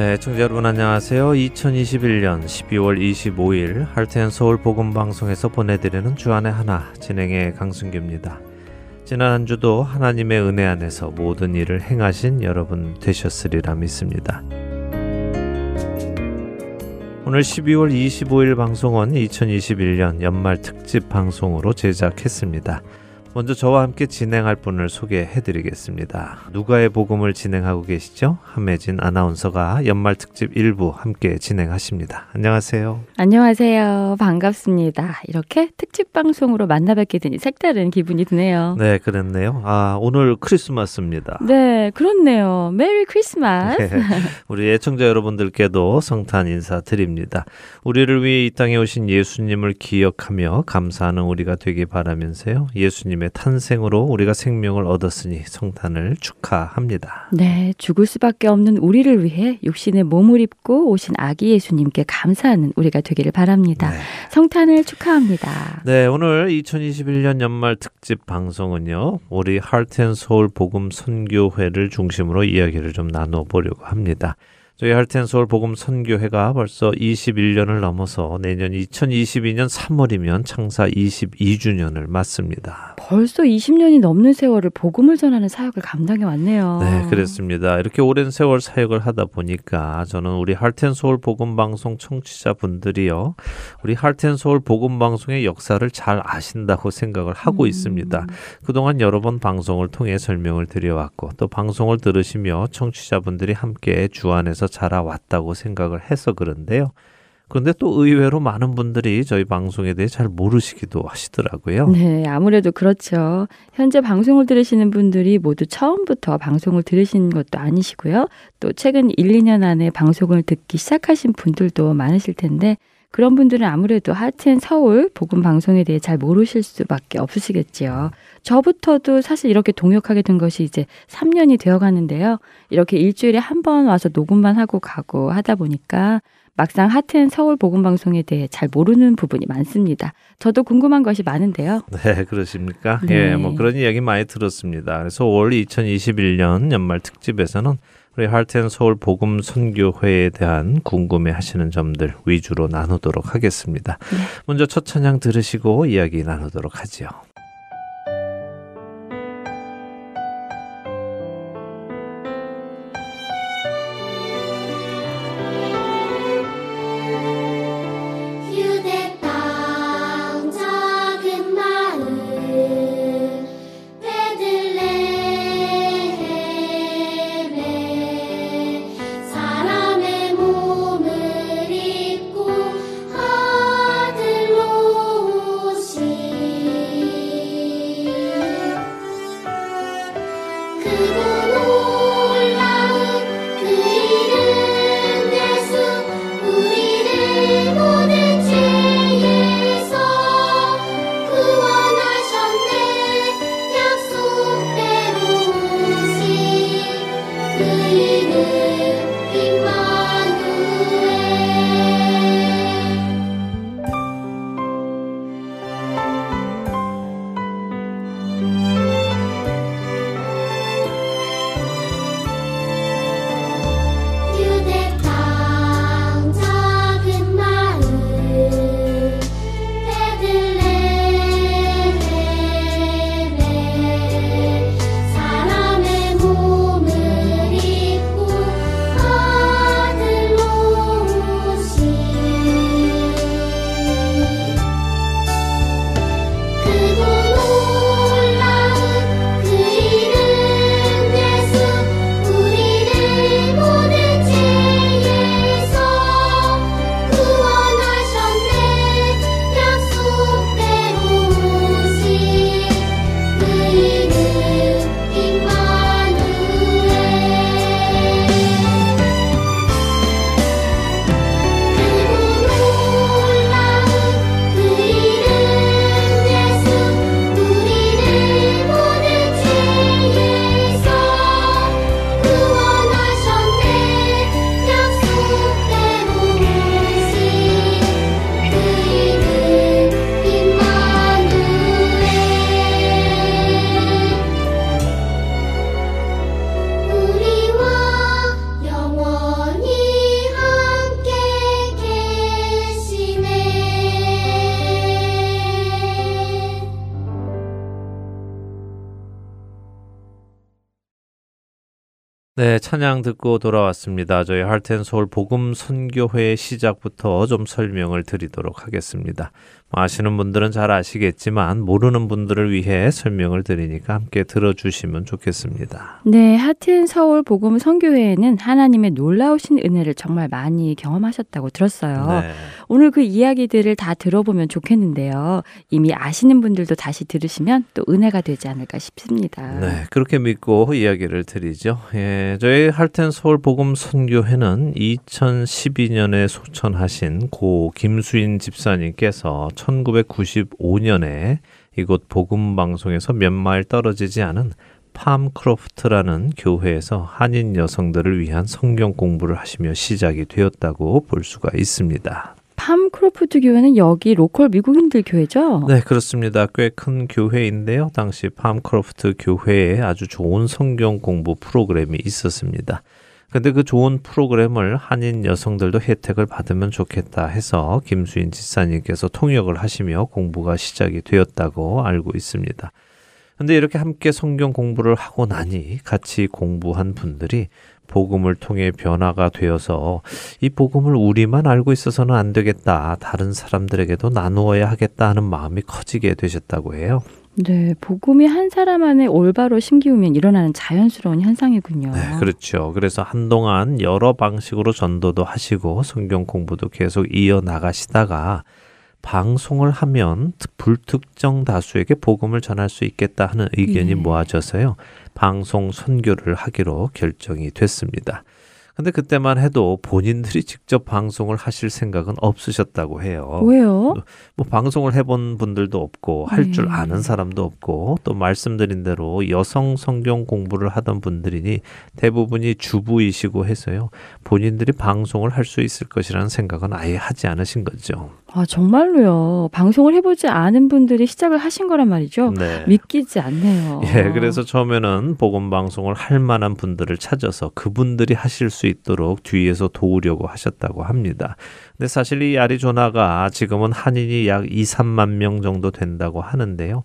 네, 청자 여러분 안녕하세요. 2021년 12월 25일 할텐 서울 복음 방송에서 보내드리는 주안의 하나 진행의 강승규입니다. 지난 한 주도 하나님의 은혜 안에서 모든 일을 행하신 여러분 되셨으리라 믿습니다. 오늘 12월 25일 방송은 2021년 연말 특집 방송으로 제작했습니다. 먼저 저와 함께 진행할 분을 소개해 드리겠습니다. 누가의 복음을 진행하고 계시죠? 함혜진 아나운서가 연말 특집 1부 함께 진행하십니다. 안녕하세요. 안녕하세요. 반갑습니다. 이렇게 특집 방송으로 만나 뵙게 되니 색다른 기분이 드네요. 네, 그랬네요. 아, 오늘 크리스마스입니다. 네, 그렇네요. 메리 크리스마스. 네, 우리 애청자 여러분들께도 성탄 인사 드립니다. 우리를 위해 이 땅에 오신 예수님을 기억하며 감사하는 우리가 되기 바라면서요. 예수님 예수님의 탄생으로 우리가 생명을 얻었으니 성탄을 축하합니다. 네, 죽을 수밖에 없는 우리를 위해 육신의 몸을 입고 오신 아기 예수님께 감사하는 우리가 되기를 바랍니다. 네. 성탄을 축하합니다. 네, 오늘 2021년 연말 특집 방송은요. 우리 하트앤소울 복음 선교회를 중심으로 이야기를 좀 나눠 보려고 합니다. 저희 할텐 서울 복음 선교회가 벌써 21년을 넘어서 내년 2022년 3월이면 창사 22주년을 맞습니다. 벌써 20년이 넘는 세월을 복음을 전하는 사역을 감당해 왔네요. 네, 그렇습니다. 이렇게 오랜 세월 사역을 하다 보니까 저는 우리 할텐 서울 복음 방송 청취자분들이요. 우리 할텐 서울 복음 방송의 역사를 잘 아신다고 생각을 하고 음. 있습니다. 그동안 여러 번 방송을 통해 설명을 드려왔고 또 방송을 들으시며 청취자분들이 함께 주 안에서 자라왔다고 생각을 해서 그런데요. 그런데 또 의외로 많은 분들이 저희 방송에 대해 잘 모르시기도 하시더라고요. 네, 아무래도 그렇죠. 현재 방송을 들으시는 분들이 모두 처음부터 방송을 들으신 것도 아니시고요. 또 최근 1, 2년 안에 방송을 듣기 시작하신 분들도 많으실 텐데 그런 분들은 아무래도 하트앤 서울 복음 방송에 대해 잘 모르실 수밖에 없으시겠지요. 저부터도 사실 이렇게 동역하게 된 것이 이제 3년이 되어 가는데요. 이렇게 일주일에 한 번 와서 녹음만 하고 가고 하다 보니까 막상 하트앤 서울 복음 방송에 대해 잘 모르는 부분이 많습니다. 저도 궁금한 것이 많은데요. 네, 그러십니까? 네. 예, 뭐 그런 이야기 많이 들었습니다. 그래서 올 2021년 연말 특집에서는 우리 할텐 서울 복음 선교회에 대한 궁금해 하시는 점들 위주로 나누도록 하겠습니다. 네. 먼저 첫 찬양 들으시고 이야기 나누도록 하지요. 찬양 듣고 돌아왔습니다. 저희 할텐서울 복음 선교회 시작부터 좀 설명을 드리도록 하겠습니다. 아시는 분들은 잘 아시겠지만 모르는 분들을 위해 설명을 드리니까 함께 들어주시면 좋겠습니다. 네, 하튼 서울 복음 선교회에는 하나님의 놀라우신 은혜를 정말 많이 경험하셨다고 들었어요. 네. 오늘 그 이야기들을 다 들어보면 좋겠는데요. 이미 아시는 분들도 다시 들으시면 또 은혜가 되지 않을까 싶습니다. 네, 그렇게 믿고 이야기를 드리죠. 예, 저희 Heart and Soul 복음 선교회는 2012년에 소천하신 고 김수인 집사님께서 1995년에 이곳 복음 방송에서 몇 마일 떨어지지 않은 팜크로프트라는 교회에서 한인 여성들을 위한 성경 공부를 하시며 시작이 되었다고 볼 수가 있습니다. 팜 크로프트 교회는 여기 local 미국인들 교회죠? 네, 그렇습니다. 꽤 큰 교회인데요. 당시 팜 크로프트 교회에 아주 좋은 성경 공부 프로그램이 있었습니다. 근데 그 좋은 프로그램을 한인 여성들도 혜택을 받으면 좋겠다 해서 김수인 지사님께서 통역을 하시며 공부가 시작이 되었다고 알고 있습니다. 근데 이렇게 함께 성경 공부를 하고 나니 같이 공부한 분들이 복음을 통해 변화가 되어서 이 복음을 우리만 알고 있어서는 안 되겠다. 다른 사람들에게도 나누어야 하겠다 하는 마음이 커지게 되셨다고 해요. 네, 복음이 한 사람 안에 올바로 심기우면 일어나는 자연스러운 현상이군요. 네, 그렇죠. 그래서 한동안 여러 방식으로 전도도 하시고 성경 공부도 계속 이어 나가시다가 방송을 하면 불특정 다수에게 복음을 전할 수 있겠다 하는 의견이 네. 모아져서요. 방송 선교를 하기로 결정이 됐습니다. 근데 그때만 해도 본인들이 직접 방송을 하실 생각은 없으셨다고 해요. 왜요? 뭐 방송을 해본 분들도 없고 할줄 네. 아는 사람도 없고 또 말씀드린 대로 여성 성경 공부를 하던 분들이니 대부분이 주부이시고 해서요. 본인들이 방송을 할 수 있을 것이라는 생각은 아예 하지 않으신 거죠. 아, 정말로요. 방송을 해보지 않은 분들이 시작을 하신 거란 말이죠. 네. 믿기지 않네요. 예, 그래서 처음에는 복음 방송을 할 만한 분들을 찾아서 그분들이 하실 수 있도록 뒤에서 도우려고 하셨다고 합니다. 근데 사실 이 아리조나가 지금은 한인이 약 2, 3만 명 정도 된다고 하는데요.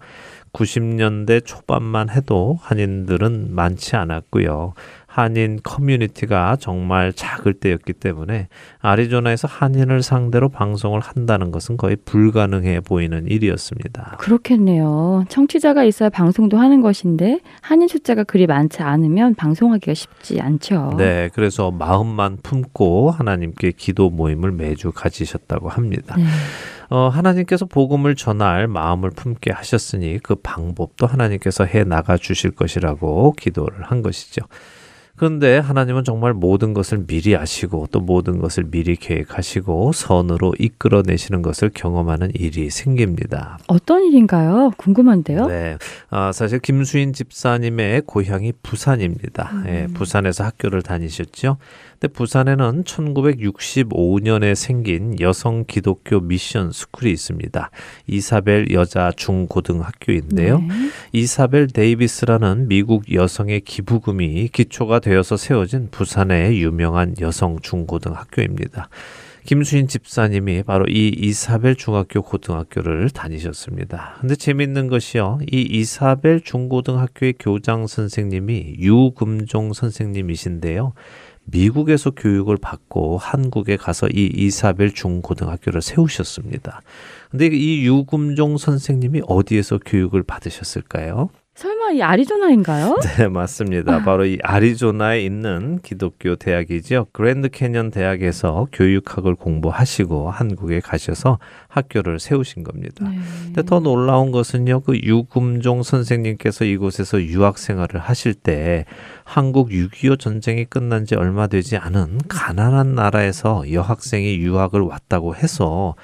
90년대 초반만 해도 한인들은 많지 않았고요. 한인 커뮤니티가 정말 작을 때였기 때문에 아리조나에서 한인을 상대로 방송을 한다는 것은 거의 불가능해 보이는 일이었습니다. 그렇겠네요. 청취자가 있어야 방송도 하는 것인데 한인 숫자가 그리 많지 않으면 방송하기가 쉽지 않죠. 네, 그래서 마음만 품고 하나님께 기도 모임을 매주 가지셨다고 합니다. 네. 어, 하나님께서 복음을 전할 마음을 품게 하셨으니 그 방법도 하나님께서 해 나가 주실 것이라고 기도를 한 것이죠. 그런데 하나님은 정말 모든 것을 미리 아시고 또 모든 것을 미리 계획하시고 선으로 이끌어내시는 것을 경험하는 일이 생깁니다. 어떤 일인가요? 궁금한데요. 네, 아, 사실 김수인 집사님의 고향이 부산입니다. 음. 예, 부산에서 학교를 다니셨죠. 근데 부산에는 1965년에 생긴 여성 기독교 미션 스쿨이 있습니다. 이사벨 여자 중고등학교인데요. 네. 이사벨 데이비스라는 미국 여성의 기부금이 기초가 되어서 세워진 부산의 유명한 여성 중고등학교입니다. 김수인 집사님이 바로 이 이사벨 중학교 고등학교를 다니셨습니다. 근데 재밌는 것이요. 이 이사벨 중고등학교의 교장 선생님이 유금종 선생님이신데요. 미국에서 교육을 받고 한국에 가서 이 이사벨 중고등학교를 세우셨습니다. 근데 이 유금종 선생님이 어디에서 교육을 받으셨을까요? 설마 이 아리조나인가요? 네, 맞습니다. 아. 바로 이 아리조나에 있는 기독교 대학이죠. 그랜드 캐년 대학에서 교육학을 공부하시고 한국에 가셔서 학교를 세우신 겁니다. 네. 근데 더 놀라운 것은요. 그 유금종 선생님께서 이곳에서 유학 생활을 하실 때 한국 6.25 전쟁이 끝난 지 얼마 되지 않은 가난한 나라에서 여학생이 유학을 왔다고 해서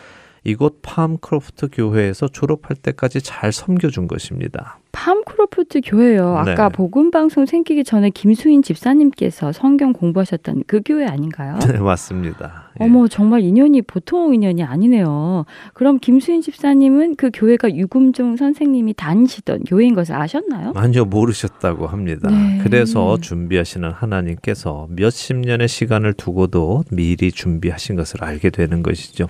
이곳 팜크로프트 교회에서 졸업할 때까지 잘 섬겨준 것입니다. 팜크로프트 교회요. 아까 네. 복음 방송 생기기 전에 김수인 집사님께서 성경 공부하셨던 그 교회 아닌가요? 네, 맞습니다. 예. 어머, 정말 인연이 보통 인연이 아니네요. 그럼 김수인 집사님은 그 교회가 유금종 선생님이 다니시던 교회인 것을 아셨나요? 아니요, 모르셨다고 합니다. 네. 그래서 준비하시는 하나님께서 몇십 년의 시간을 두고도 미리 준비하신 것을 알게 되는 것이죠.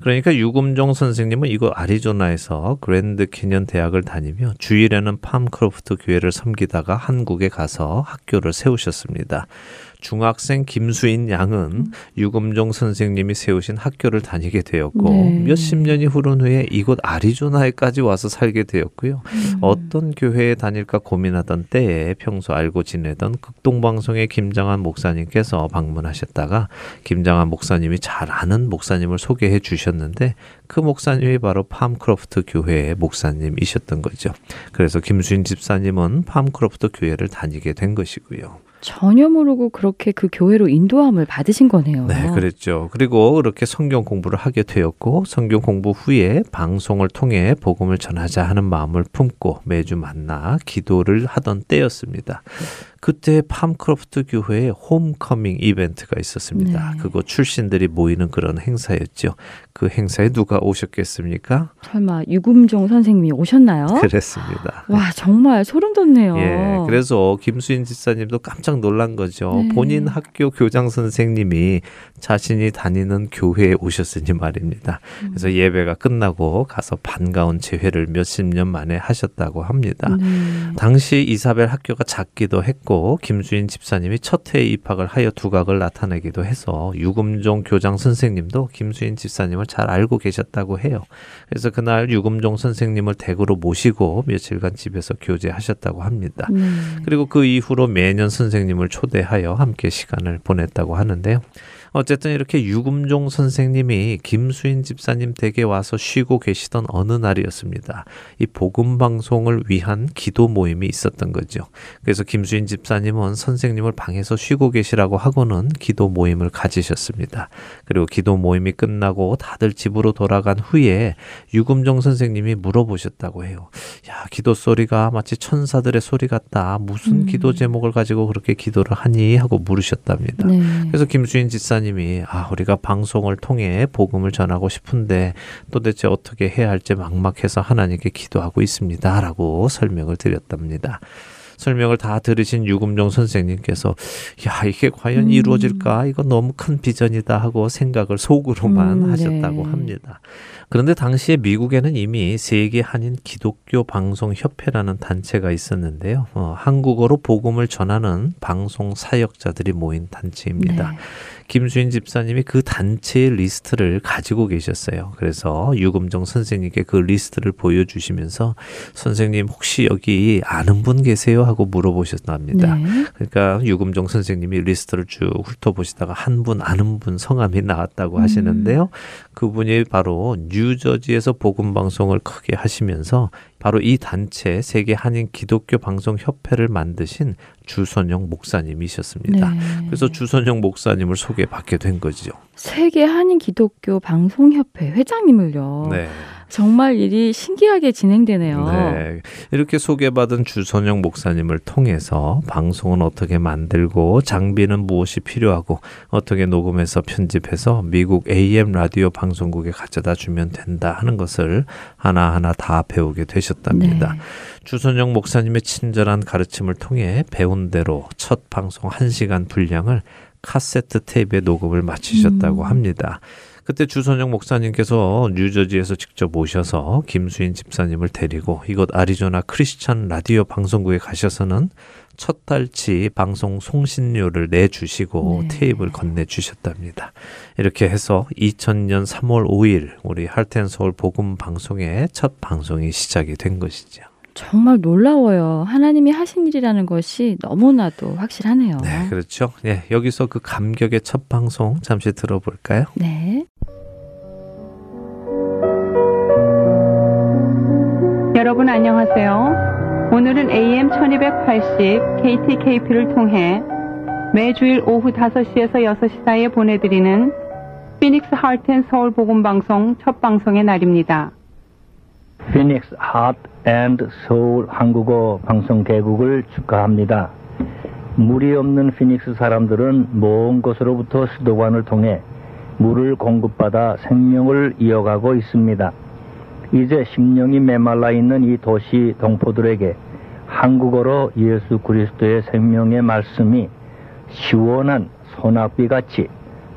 그러니까 유금종 선생님은 이곳 아리조나에서 그랜드 캐년 대학을 다니며 주일에는 팜크로프트 교회를 섬기다가 한국에 가서 학교를 세우셨습니다. 중학생 김수인 양은 유금종 선생님이 세우신 학교를 다니게 되었고 네. 몇십 년이 흐른 후에 이곳 아리조나에까지 와서 살게 되었고요. 음. 어떤 교회에 다닐까 고민하던 때에 평소 알고 지내던 극동방송의 김장한 목사님께서 방문하셨다가 김장한 목사님이 잘 아는 목사님을 소개해 주셨는데 그 목사님이 바로 팜크로프트 교회의 목사님이셨던 거죠. 그래서 김수인 집사님은 팜크로프트 교회를 다니게 된 것이고요. 전혀 모르고 그렇게 그 교회로 인도함을 받으신 거네요. 네, 그랬죠. 그리고 그렇게 성경 공부를 하게 되었고 성경 공부 후에 방송을 통해 복음을 전하자 하는 마음을 품고 매주 만나 기도를 하던 때였습니다. 그때 팜크로프트 교회에 홈커밍 이벤트가 있었습니다. 네. 그거 출신들이 모이는 그런 행사였죠. 그 행사에 누가 오셨겠습니까? 설마 유금종 선생님이 오셨나요? 그랬습니다. 와 정말 소름 돋네요. 예, 그래서 김수인 집사님도 깜짝 놀란 거죠. 네. 본인 학교 교장 선생님이 자신이 다니는 교회에 오셨으니 말입니다. 음. 그래서 예배가 끝나고 가서 반가운 재회를 몇십 년 만에 하셨다고 합니다. 네. 당시 이사벨 학교가 작기도 했고 김수인 집사님이 첫 해에 입학을 하여 두각을 나타내기도 해서 유금종 교장 선생님도 김수인 집사님을 잘 알고 계셨다고 해요. 그래서 그날 유금종 선생님을 댁으로 모시고 며칠간 집에서 교제하셨다고 합니다. 네. 그리고 그 이후로 매년 선생님을 초대하여 함께 시간을 보냈다고 하는데요. 어쨌든 이렇게 유금종 선생님이 김수인 집사님 댁에 와서 쉬고 계시던 어느 날이었습니다. 이 복음 방송을 위한 기도 모임이 있었던 거죠. 그래서 김수인 집사님은 선생님을 방에서 쉬고 계시라고 하고는 기도 모임을 가지셨습니다. 그리고 기도 모임이 끝나고 다들 집으로 돌아간 후에 유금종 선생님이 물어보셨다고 해요. 야, 기도 소리가 마치 천사들의 소리 같다. 무슨 음. 기도 제목을 가지고 그렇게 기도를 하니? 하고 물으셨답니다. 네. 그래서 김수인 집사 님이 아 우리가 방송을 통해 복음을 전하고 싶은데 도대체 어떻게 해야 할지 막막해서 하나님께 기도하고 있습니다라고 설명을 드렸답니다. 설명을 다 들으신 유금종 선생님께서 야 이게 과연 음. 이루어질까 이거 너무 큰 비전이다 하고 생각을 속으로만 음, 하셨다고 네. 합니다. 그런데 당시에 미국에는 이미 세계 한인 기독교 방송 협회라는 단체가 있었는데요. 어, 한국어로 복음을 전하는 방송 사역자들이 모인 단체입니다. 네. 김수인 집사님이 그 단체의 리스트를 가지고 계셨어요. 그래서 유금정 선생님께 그 리스트를 보여주시면서 선생님 혹시 여기 아는 분 계세요? 하고 물어보셨답니다. 네. 그러니까 유금정 선생님이 리스트를 쭉 훑어보시다가 한 분 아는 분 성함이 나왔다고 하시는데요. 그분이 바로 뉴저지에서 복음 방송을 크게 하시면서 바로 이 단체 세계 한인 기독교 방송 협회를 만드신 주선영 목사님이셨습니다. 네. 그래서 주선영 목사님을 소개받게 된 거죠. 세계 한인 기독교 방송 협회 회장님을요. 네. 정말 일이 신기하게 진행되네요. 네. 이렇게 소개받은 주선영 목사님을 통해서 방송은 어떻게 만들고 장비는 무엇이 필요하고 어떻게 녹음해서 편집해서 미국 AM 라디오 방송국에 가져다 주면 된다 하는 것을 하나하나 다 배우게 되셨답니다. 네. 주선영 목사님의 친절한 가르침을 통해 배운 대로 첫 방송 1시간 분량을 카세트 테이프에 녹음을 마치셨다고 음. 합니다. 그때 주선영 목사님께서 뉴저지에서 직접 오셔서 김수인 집사님을 데리고 이곳 아리조나 크리스찬 라디오 방송국에 가셔서는 첫 달치 방송 송신료를 내주시고 네. 테이프를 건네주셨답니다. 이렇게 해서 2000년 3월 5일 우리 할텐 서울 복음 방송의 첫 방송이 시작이 된 것이죠. 정말 놀라워요. 하나님이 하신 일이라는 것이 너무나도 확실하네요. 네, 그렇죠. 예, 여기서 그 감격의 첫 방송 잠시 들어볼까요? 네. 여러분 안녕하세요. 오늘은 AM 1280 KTKP를 통해 매주일 오후 5시에서 6시 사이에 보내드리는 피닉스 하트앤 서울 복음 방송 첫 방송의 날입니다. 피닉스 Heart and Soul 한국어 방송 개국을 축하합니다. 물이 없는 피닉스 사람들은 먼 곳으로부터 수도관을 통해 물을 공급받아 생명을 이어가고 있습니다. 이제 심령이 메말라 있는 이 도시 동포들에게 한국어로 예수 그리스도의 생명의 말씀이 시원한 소낙비 같이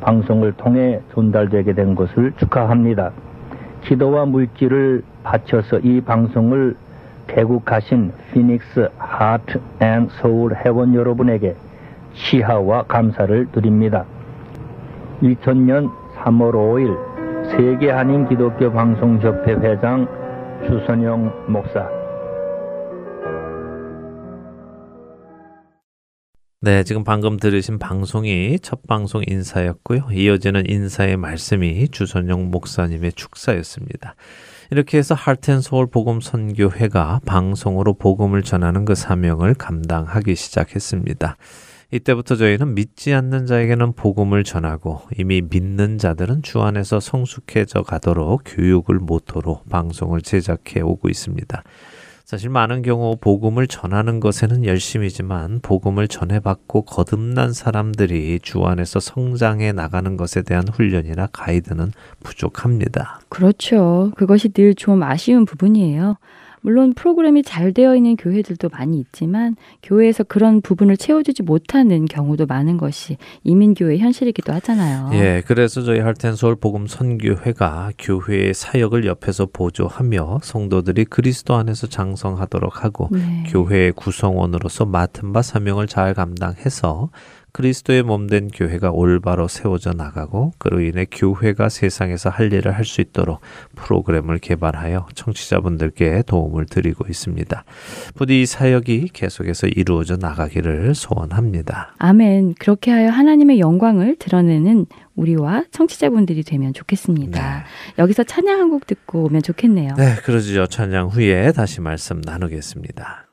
방송을 통해 전달되게 된 것을 축하합니다. 기도와 물질을 바쳐서 이 방송을 개국하신 피닉스 Heart and Soul 회원 여러분에게 치하와 감사를 드립니다. 2000년 3월 5일 세계 한인 기독교 방송협회 회장 주선영 목사 네, 지금 방금 들으신 방송이 첫 방송 인사였고요. 이어지는 인사의 말씀이 주선영 목사님의 축사였습니다. 이렇게 해서 할텐서울 복음 선교회가 방송으로 복음을 전하는 그 사명을 감당하기 시작했습니다. 이때부터 저희는 믿지 않는 자에게는 복음을 전하고 이미 믿는 자들은 주 안에서 성숙해져 가도록 교육을 모토로 방송을 제작해 오고 있습니다. 사실 많은 경우 복음을 전하는 것에는 열심이지만 복음을 전해받고 거듭난 사람들이 주 안에서 성장해 나가는 것에 대한 훈련이나 가이드는 부족합니다. 그렇죠. 그것이 늘 좀 아쉬운 부분이에요. 물론 프로그램이 잘 되어 있는 교회들도 많이 있지만 교회에서 그런 부분을 채워주지 못하는 경우도 많은 것이 이민교회 현실이기도 하잖아요. 예, 그래서 저희 할텐 서울 복음 선교회가 교회의 사역을 옆에서 보조하며 성도들이 그리스도 안에서 장성하도록 하고 네. 교회의 구성원으로서 맡은 바 사명을 잘 감당해서 그리스도의 몸된 교회가 올바로 세워져 나가고 그로 인해 교회가 세상에서 할 일을 할 수 있도록 프로그램을 개발하여 청취자분들께 도움을 드리고 있습니다. 부디 이 사역이 계속해서 이루어져 나가기를 소원합니다. 아멘. 그렇게 하여 하나님의 영광을 드러내는 우리와 청취자분들이 되면 좋겠습니다. 여기서 찬양 한 곡 듣고 오면 좋겠네요. 네, 그러죠. 찬양 후에 다시 말씀 나누겠습니다.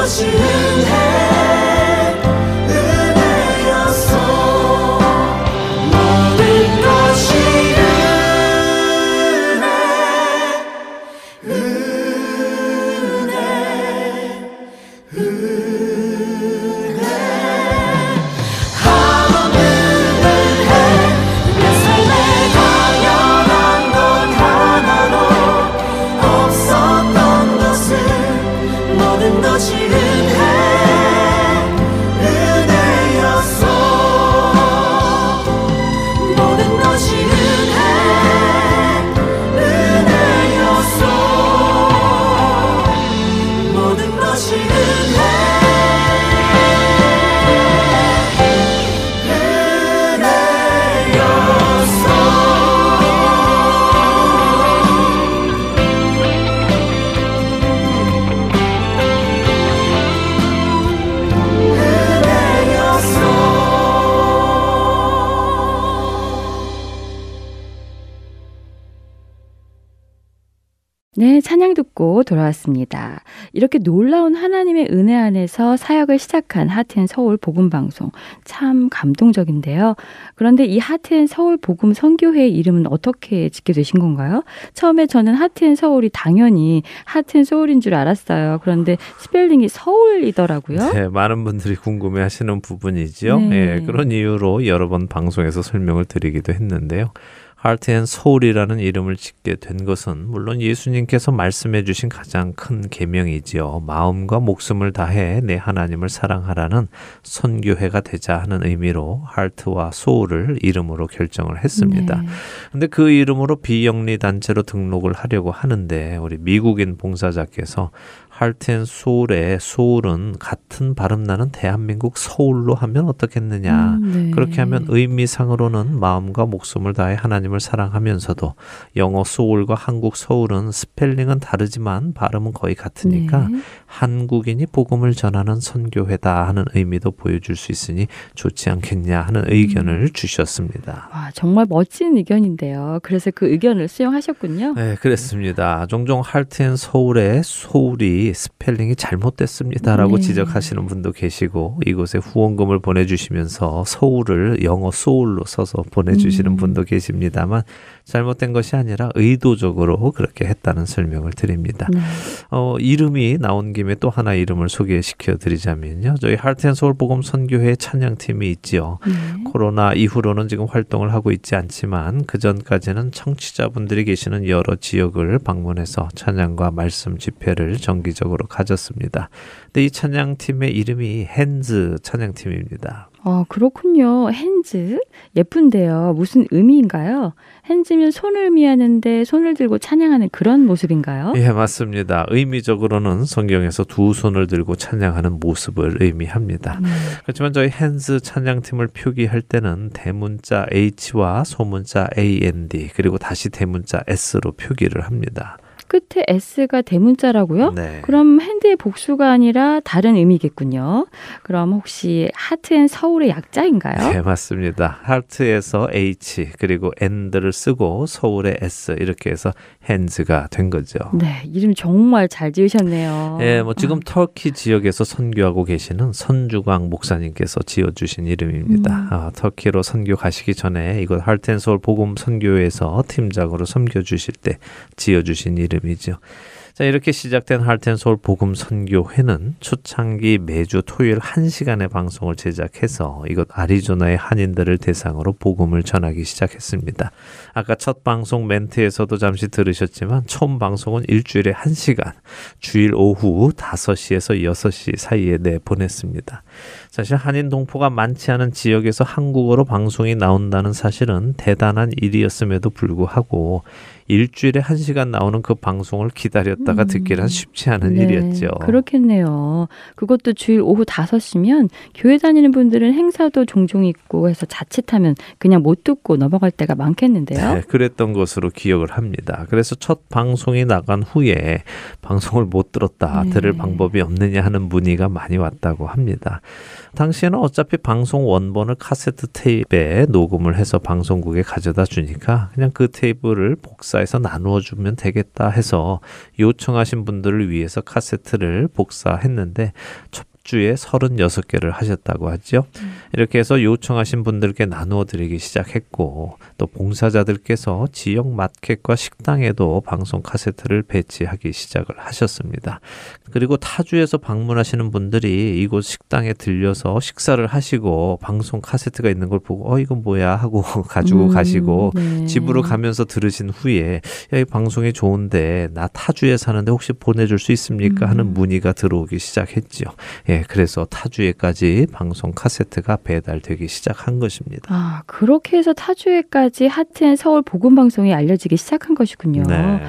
것이 은혜 안에서 사역을 시작한 Heart and Seoul 복음 방송 참 감동적인데요. 그런데 이 Heart and Seoul 복음 선교회의 이름은 어떻게 짓게 되신 건가요? 처음에 저는 Heart and Seoul이 당연히 Heart and Soul인 줄 알았어요. 그런데 스펠링이 Seoul이더라고요. 네, 많은 분들이 궁금해하시는 부분이지요. 네. 예, 그런 이유로 여러 번 방송에서 설명을 드리기도 했는데요. Heart and Seoul이라는 이름을 짓게 된 것은 물론 예수님께서 말씀해 주신 가장 큰 계명이지요. 마음과 목숨을 다해 내 하나님을 사랑하라는 선교회가 되자 하는 의미로 Heart와 Soul을 이름으로 결정을 했습니다. 네. 근데 그 이름으로 비영리 단체로 등록을 하려고 하는데 우리 미국인 봉사자께서 and Soul의 Soul은 같은 발음 나는 대한민국 서울로 하면 어떻겠느냐. 음, 네. 그렇게 하면 의미상으로는 마음과 목숨을 다해 하나님을 사랑하면서도 영어 Soul과 한국 서울은 스펠링은 다르지만 발음은 거의 같으니까 네. 한국인이 복음을 전하는 선교회다 하는 의미도 보여줄 수 있으니 좋지 않겠냐 하는 의견을 주셨습니다. 와, 정말 멋진 의견인데요. 그래서 그 의견을 수용하셨군요. 네, 그렇습니다. 종종 Heart and Seoul의 Seoul이 스펠링이 잘못됐습니다라고 네. 지적하시는 분도 계시고 이곳에 후원금을 보내주시면서 서울을 영어 Soul로 써서 보내주시는 음. 분도 계십니다만 잘못된 것이 아니라 의도적으로 그렇게 했다는 설명을 드립니다. 네. 어, 이름이 나온 김에 또 하나 이름을 소개시켜 드리자면요. 저희 할트앤서울 복음 선교회 찬양팀이 있지요. 네. 코로나 이후로는 지금 활동을 하고 있지 않지만 그 전까지는 청취자분들이 계시는 여러 지역을 방문해서 찬양과 말씀 집회를 정기 적으로 가졌습니다. 근데 이 찬양팀의 이름이 핸즈 찬양팀입니다. 어, 그렇군요. 핸즈. 예쁜데요. 무슨 의미인가요? 핸즈면 손을 의미하는데 손을 들고 찬양하는 그런 모습인가요? 예, 맞습니다. 의미적으로는 성경에서 두 손을 들고 찬양하는 모습을 의미합니다. 네. 그렇지만 저희 핸즈 찬양팀을 표기할 때는 대문자 H와 소문자 AND 그리고 다시 대문자 S로 표기를 합니다. 끝에 S가 대문자라고요? 네. 그럼 핸드의 복수가 아니라 다른 의미겠군요. 그럼 혹시 하트앤 서울의 약자인가요? 네, 맞습니다. 하트에서 H 그리고 and를 쓰고 서울의 S 이렇게 해서 핸즈가 된 거죠. 네, 이름 정말 잘 지으셨네요. 예, 뭐 지금 터키 지역에서 선교하고 계시는 선주광 목사님께서 지어 주신 이름입니다. 음. 아, 터키로 선교 가시기 전에 이곳 할텐서울 복음 선교회에서 팀장으로 섬겨 주실 때 지어 주신 이름 이죠. 자, 이렇게 시작된 할텐서울 복음 선교회는 초창기 매주 토요일 1시간의 방송을 제작해서 이곳 아리조나의 한인들을 대상으로 복음을 전하기 시작했습니다. 아까 첫 방송 멘트에서도 잠시 들으셨지만 처음 방송은 일주일에 1시간, 주일 오후 5시에서 6시 사이에 내보냈습니다. 사실 한인 동포가 많지 않은 지역에서 한국어로 방송이 나온다는 사실은 대단한 일이었음에도 불구하고 일주일에 한 시간 나오는 그 방송을 기다렸다가 음. 듣기란 쉽지 않은 네, 일이었죠. 그렇겠네요. 그것도 주일 오후 5시면 교회 다니는 분들은 행사도 종종 있고 해서 자칫하면 그냥 못 듣고 넘어갈 때가 많겠는데요. 네, 그랬던 것으로 기억을 합니다. 그래서 첫 방송이 나간 후에 방송을 못 들었다, 네. 들을 방법이 없느냐 하는 문의가 많이 왔다고 합니다. 당시에는 어차피 방송 원본을 카세트 테이프에 녹음을 해서 방송국에 가져다 주니까 그냥 그 테이프를 복사해서 나누어 주면 되겠다 해서 요청하신 분들을 위해서 카세트를 복사했는데 첫 주에 36개를 하셨다고 하죠. 이렇게 해서 요청하신 분들께 나누어 드리기 시작했고 또 봉사자들께서 지역 마켓과 식당에도 방송 카세트를 배치하기 시작을 하셨습니다. 그리고 타주에서 방문하시는 분들이 이곳 식당에 들려서 식사를 하시고 방송 카세트가 있는 걸 보고 어 이건 뭐야 하고 가지고 음, 가시고 네. 집으로 가면서 들으신 후에 야, 이 방송이 좋은데 나 타주에 사는데 혹시 보내줄 수 있습니까? 음. 하는 문의가 들어오기 시작했지요. 예, 그래서 타주에까지 방송 카세트가 배달되기 시작한 것입니다. 아, 그렇게 해서 타주에까지 하트앤 서울 복음 방송이 알려지기 시작한 것이군요. 네.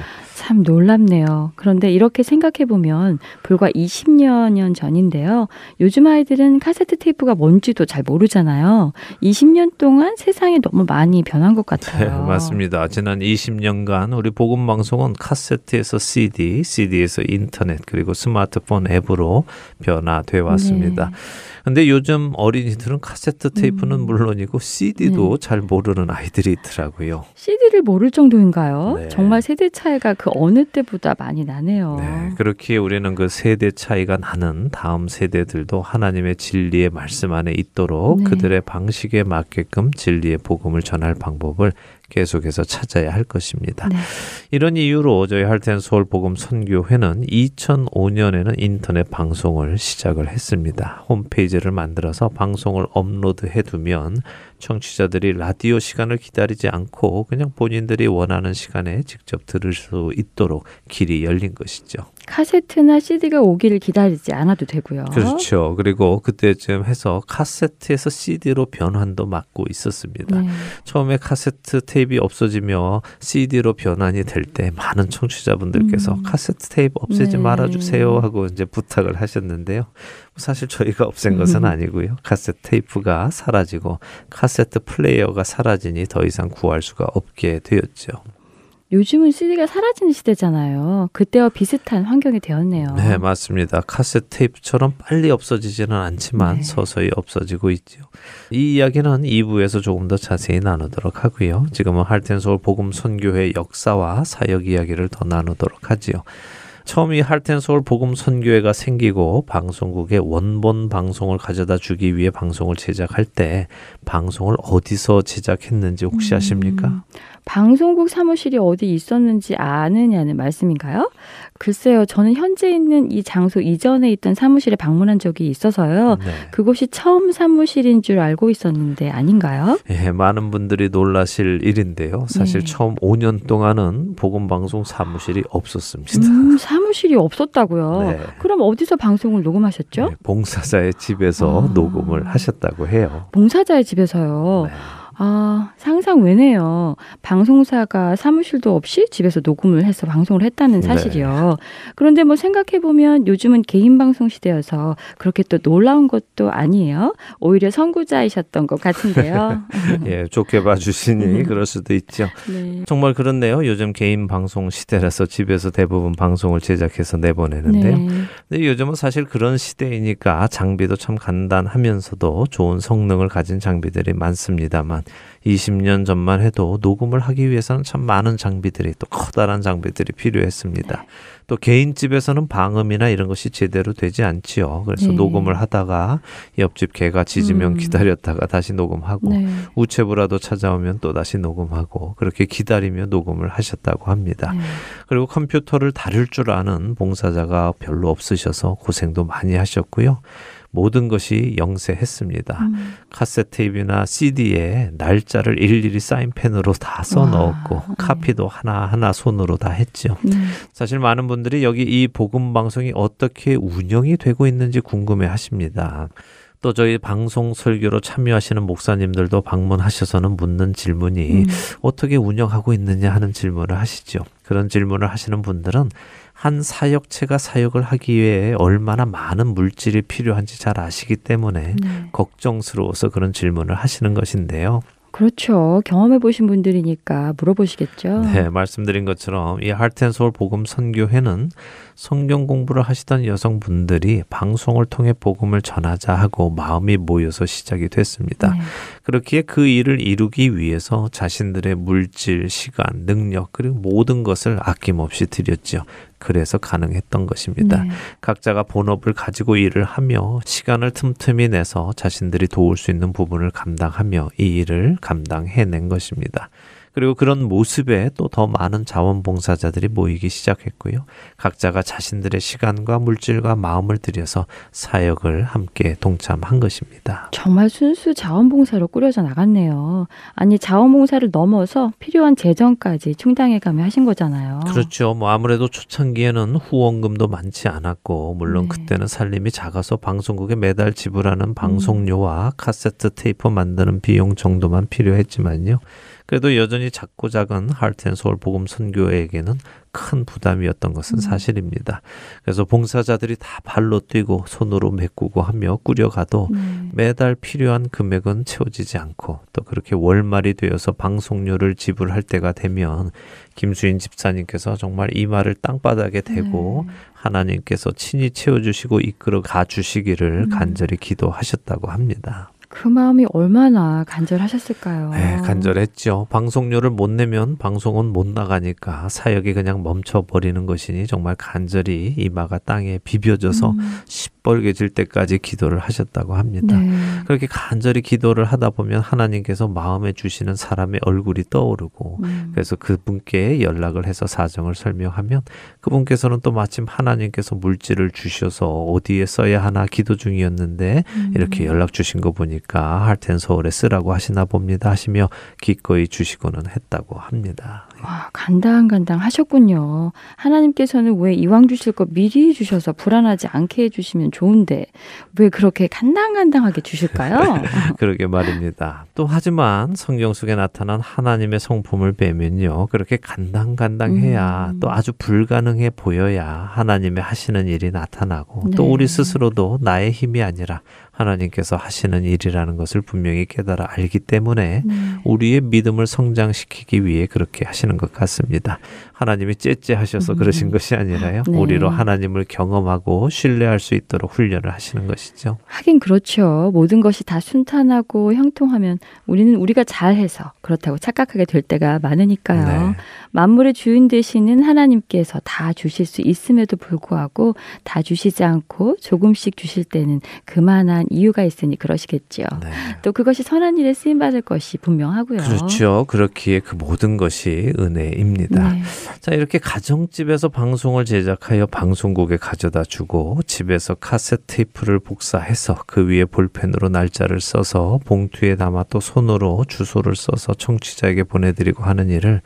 참 놀랍네요. 그런데 이렇게 생각해 보면 불과 20여 년 전인데요. 요즘 아이들은 카세트 테이프가 뭔지도 잘 모르잖아요. 20년 동안 세상이 너무 많이 변한 것 네, 같아요. 맞습니다. 지난 20년간 우리 복음 방송은 카세트에서 CD, CD에서 인터넷 그리고 스마트폰 앱으로 변화돼 왔습니다. 네. 근데 요즘 어린이들은 카세트 테이프는 음. 물론이고 CD도 네. 잘 모르는 아이들이 있더라고요. CD를 모를 정도인가요? 네. 정말 세대 차이가 그 어느 때보다 많이 나네요. 네, 그렇기에 우리는 그 세대 차이가 나는 다음 세대들도 하나님의 진리의 말씀 안에 있도록 네. 그들의 방식에 맞게끔 진리의 복음을 전할 방법을 계속해서 찾아야 할 것입니다. 네. 이런 이유로 저희 할텐 서울 복음 선교회는 2005년에는 인터넷 방송을 시작을 했습니다. 홈페이지를 만들어서 방송을 업로드해 두면 청취자들이 라디오 시간을 기다리지 않고 그냥 본인들이 원하는 시간에 직접 들을 수 있도록 길이 열린 것이죠. 카세트나 CD가 오기를 기다리지 않아도 되고요. 그렇죠. 그리고 그때쯤 해서 카세트에서 CD로 변환도 맡고 있었습니다. 네. 처음에 카세트 테이프가 없어지며 CD로 변환이 될 때 많은 청취자분들께서 음. 카세트 테이프 없애지 네. 말아주세요 하고 이제 부탁을 하셨는데요. 사실 저희가 없앤 것은 음. 아니고요. 카세트 테이프가 사라지고 카세트 플레이어가 사라지니 더 이상 구할 수가 없게 되었죠. 요즘은 CD가 사라지는 시대잖아요. 그때와 비슷한 환경이 되었네요. 네, 맞습니다. 카세트 테이프처럼 빨리 없어지지는 않지만 네. 서서히 없어지고 있죠. 이 이야기는 2부에서 조금 더 자세히 나누도록 하고요. 지금은 할텐서울 복음 선교회 역사와 사역 이야기를 더 나누도록 하지요. 처음 이 할텐서울 복음 선교회가 생기고 방송국에 원본 방송을 가져다 주기 위해 방송을 제작할 때 방송을 어디서 제작했는지 혹시 음. 아십니까? 방송국 사무실이 어디 있었는지 아느냐는 말씀인가요? 글쎄요, 저는 현재 있는 이 장소 이전에 있던 사무실에 방문한 적이 있어서요. 네. 그곳이 처음 사무실인 줄 알고 있었는데 아닌가요? 예, 많은 분들이 놀라실 일인데요. 사실 네. 처음 5년 동안은 복음 방송 사무실이 없었습니다. 음, 사무실이 없었다고요. 네. 그럼 어디서 방송을 녹음하셨죠? 네, 봉사자의 집에서 아. 녹음을 하셨다고 해요. 봉사자의 집에서요. 네. 아, 상상 외네요. 방송사가 사무실도 없이 집에서 녹음을 해서 방송을 했다는 네. 사실이요. 그런데 뭐 생각해보면 요즘은 개인 방송 시대여서 그렇게 또 놀라운 것도 아니에요. 오히려 선구자이셨던 것 같은데요. 예, 좋게 봐주시니 그럴 수도 있죠. 네. 정말 그렇네요. 요즘 개인 방송 시대라서 집에서 대부분 방송을 제작해서 내보내는데요. 네. 근데 요즘은 사실 그런 시대이니까 장비도 참 간단하면서도 좋은 성능을 가진 장비들이 많습니다만 20년 전만 해도 녹음을 하기 위해서는 참 많은 장비들이 또 커다란 장비들이 필요했습니다. 또 개인 집에서는 방음이나 이런 것이 제대로 되지 않지요. 그래서 네. 녹음을 하다가 옆집 개가 짖으면 음. 기다렸다가 다시 녹음하고 네. 우체부라도 찾아오면 또 다시 녹음하고 그렇게 기다리며 녹음을 하셨다고 합니다. 네. 그리고 컴퓨터를 다룰 줄 아는 봉사자가 별로 없으셔서 고생도 많이 하셨고요. 모든 것이 영세했습니다. 음. 카세트 테이프나 CD에 날짜를 일일이 사인펜으로 다써 와, 넣었고 네. 카피도 하나하나 손으로 다 했죠. 네. 사실 많은 분들이 여기 이 복음 방송이 어떻게 운영이 되고 있는지 궁금해 하십니다. 또 저희 방송 설교로 참여하시는 목사님들도 방문하셔서는 묻는 질문이 음. 어떻게 운영하고 있느냐 하는 질문을 하시죠. 그런 질문을 하시는 분들은 한 사역체가 사역을 하기 위해 얼마나 많은 물질이 필요한지 잘 아시기 때문에 네. 걱정스러워서 그런 질문을 하시는 것인데요. 그렇죠. 경험해 보신 분들이니까 물어보시겠죠. 네, 말씀드린 것처럼 이 하트앤소울 복음 선교회는 성경 공부를 하시던 여성분들이 방송을 통해 복음을 전하자 하고 마음이 모여서 시작이 됐습니다. 네. 그렇기에 그 일을 이루기 위해서 자신들의 물질, 시간, 능력 그리고 모든 것을 아낌없이 드렸죠. 그래서 가능했던 것입니다. 네. 각자가 본업을 가지고 일을 하며 시간을 틈틈이 내서 자신들이 도울 수 있는 부분을 감당하며 이 일을 감당해낸 것입니다. 그리고 그런 모습에 또 더 많은 자원봉사자들이 모이기 시작했고요. 각자가 자신들의 시간과 물질과 마음을 들여서 사역을 함께 동참한 것입니다. 정말 순수 자원봉사로 꾸려져 나갔네요. 아니 자원봉사를 넘어서 필요한 재정까지 충당해가며 하신 거잖아요. 그렇죠. 뭐 아무래도 초창기에는 후원금도 많지 않았고 물론 네. 그때는 살림이 작아서 방송국에 매달 지불하는 방송료와 카세트 테이프 만드는 비용 정도만 필요했지만요. 그래도 여전히 작고 작은 하트앤소울 복음 선교회에게는 큰 부담이었던 것은 사실입니다. 그래서 봉사자들이 다 발로 뛰고 손으로 메꾸고 하며 꾸려가도 네. 매달 필요한 금액은 채워지지 않고 또 그렇게 월말이 되어서 방송료를 지불할 때가 되면 김수인 집사님께서 정말 이 말을 땅바닥에 대고 네. 하나님께서 친히 채워주시고 이끌어 가 주시기를 음. 간절히 기도하셨다고 합니다. 그 마음이 얼마나 간절하셨을까요? 네, 간절했죠. 방송료를 못 내면 방송은 못 나가니까 사역이 그냥 멈춰버리는 것이니 정말 간절히 이마가 땅에 비벼져서 음. 시뻘개질 때까지 기도를 하셨다고 합니다. 네. 그렇게 간절히 기도를 하다 보면 하나님께서 마음에 주시는 사람의 얼굴이 떠오르고 음. 그래서 그분께 연락을 해서 사정을 설명하면 그분께서는 또 마침 하나님께서 물질을 주셔서 어디에 써야 하나 기도 중이었는데 음. 이렇게 연락 주신 거 보니까 할텐 서울에 쓰라고 하시나 봅니다 하시며 기꺼이 주시고는 했다고 합니다. 와, 간당간당 하셨군요. 하나님께서는 왜 이왕 주실 거 미리 주셔서 불안하지 않게 해주시면 좋은데 왜 그렇게 간당간당하게 주실까요? 그러게 말입니다. 또 하지만 성경 속에 나타난 하나님의 성품을 뵈면요. 그렇게 간당간당해야 음. 또 아주 불가능해 보여야 하나님의 하시는 일이 나타나고 또 네. 우리 스스로도 나의 힘이 아니라 하나님께서 하시는 일이라는 것을 분명히 깨달아 알기 때문에 네. 우리의 믿음을 성장시키기 위해 그렇게 하시는 것 같습니다. 하나님이 째째하셔서 음. 그러신 것이 아니라요. 네. 우리로 하나님을 경험하고 신뢰할 수 있도록 훈련을 하시는 것이죠. 하긴 그렇죠. 모든 것이 다 순탄하고 형통하면 우리는 우리가 잘해서 그렇다고 착각하게 될 때가 많으니까요. 네. 만물의 주인 되시는 하나님께서 다 주실 수 있음에도 불구하고 다 주시지 않고 조금씩 주실 때는 그만한 이유가 있으니 그러시겠죠. 네. 또 그것이 선한 일에 쓰임 받을 것이 분명하고요. 그렇죠. 그렇기에 그 모든 것이 은혜입니다. 네. 자, 이렇게 가정집에서 방송을 제작하여 방송국에 가져다 주고 집에서 카세트 테이프를 복사해서 그 위에 볼펜으로 날짜를 써서 봉투에 담아 또 손으로 주소를 써서 청취자에게 보내드리고 하는 일을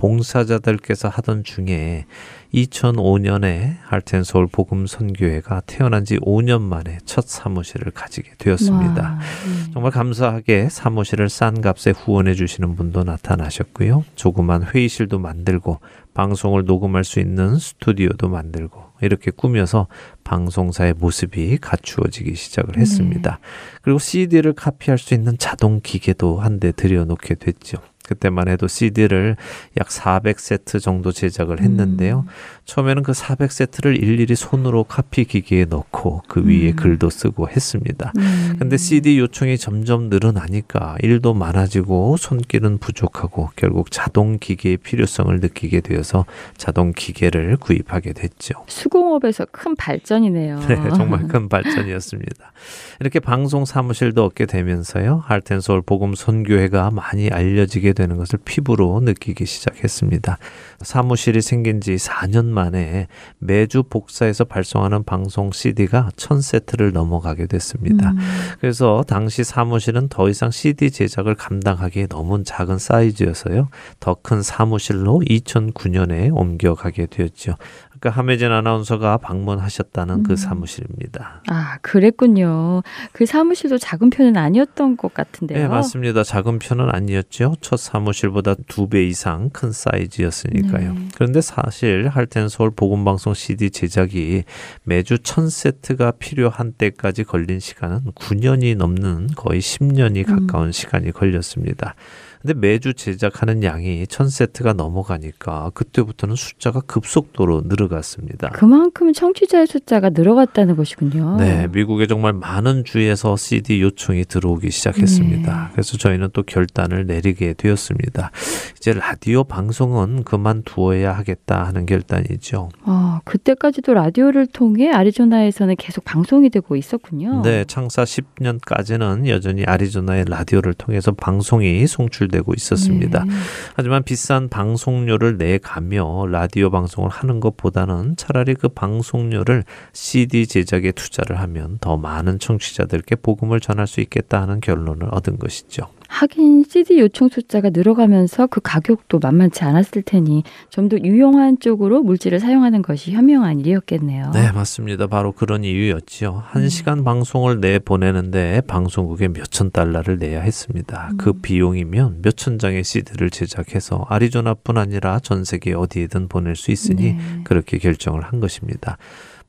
봉사자들께서 하던 중에 2005년에 할텐 서울 복음 선교회가 태어난 지 5년 만에 첫 사무실을 가지게 되었습니다. 와, 음. 정말 감사하게 사무실을 싼 값에 후원해 주시는 분도 나타나셨고요. 조그만 회의실도 만들고 방송을 녹음할 수 있는 스튜디오도 만들고 이렇게 꾸며서 방송사의 모습이 갖추어지기 시작을 했습니다. 그리고 CD를 카피할 수 있는 자동 기계도 한 대 들여놓게 됐죠. 그때만 해도 CD를 약 400세트 정도 제작을 했는데요. 처음에는 그 400세트를 일일이 손으로 카피 기계에 넣고 그 위에 음. 글도 쓰고 했습니다. 음. 근데 CD 요청이 점점 늘어나니까 일도 많아지고 손길은 부족하고 결국 자동 기계의 필요성을 느끼게 되어서 자동 기계를 구입하게 됐죠. 수공업에서 큰 발전이네요. 네, 정말 큰 발전이었습니다. 이렇게 방송 사무실도 얻게 되면서요. 할텐서울 복음 선교회가 많이 알려지게 되는 것을 피부로 느끼기 시작했습니다. 사무실이 생긴 지 4년 만에 매주 복사해서 발송하는 방송 CD가 1000세트를 넘어가게 됐습니다. 음. 그래서 당시 사무실은 더 이상 CD 제작을 감당하기에 너무 작은 사이즈여서요. 더 큰 사무실로 2009년에 옮겨가게 되었죠. 그러니까 함혜진 아나운서가 방문하셨다는 그 음. 사무실입니다. 아, 그랬군요. 그 사무실도 작은 편은 아니었던 것 같은데요. 네, 맞습니다. 작은 편은 아니었죠. 첫 사무실보다 두 배 이상 큰 사이즈였으니까요. 네. 그런데 사실 할텐 서울 복음방송 CD 제작이 매주 1000세트가 필요한 때까지 걸린 시간은 9년이 넘는 거의 10년이 음. 가까운 시간이 걸렸습니다. 근데 매주 제작하는 양이 1000세트가 넘어가니까 그때부터는 숫자가 급속도로 늘어갔습니다. 그만큼 청취자의 숫자가 늘어갔다는 것이군요. 네, 미국에 정말 많은 주에서 CD 요청이 들어오기 시작했습니다. 네. 그래서 저희는 또 결단을 내리게 되었습니다. 이제 라디오 방송은 그만두어야 하겠다 하는 결단이죠. 아, 그때까지도 라디오를 통해 아리조나에서는 계속 방송이 되고 있었군요. 네, 창사 10년까지는 여전히 아리조나의 라디오를 통해서 방송이 송출 되고 있었습니다. 네. 하지만 비싼 방송료를 내가며 라디오 방송을 하는 것보다는 차라리 그 방송료를 CD 제작에 투자를 하면 더 많은 청취자들께 복음을 전할 수 있겠다 하는 결론을 얻은 것이죠. 하긴 CD 요청 숫자가 늘어가면서 그 가격도 만만치 않았을 테니 좀 더 유용한 쪽으로 물질을 사용하는 것이 현명한 일이었겠네요. 네, 맞습니다. 바로 그런 이유였지요. 한 음. 시간 방송을 내 보내는데 방송국에 몇천 달러를 내야 했습니다. 그 음. 비용이면 몇천 장의 CD를 제작해서 아리조나뿐 아니라 전 세계 어디에든 보낼 수 있으니 네. 그렇게 결정을 한 것입니다.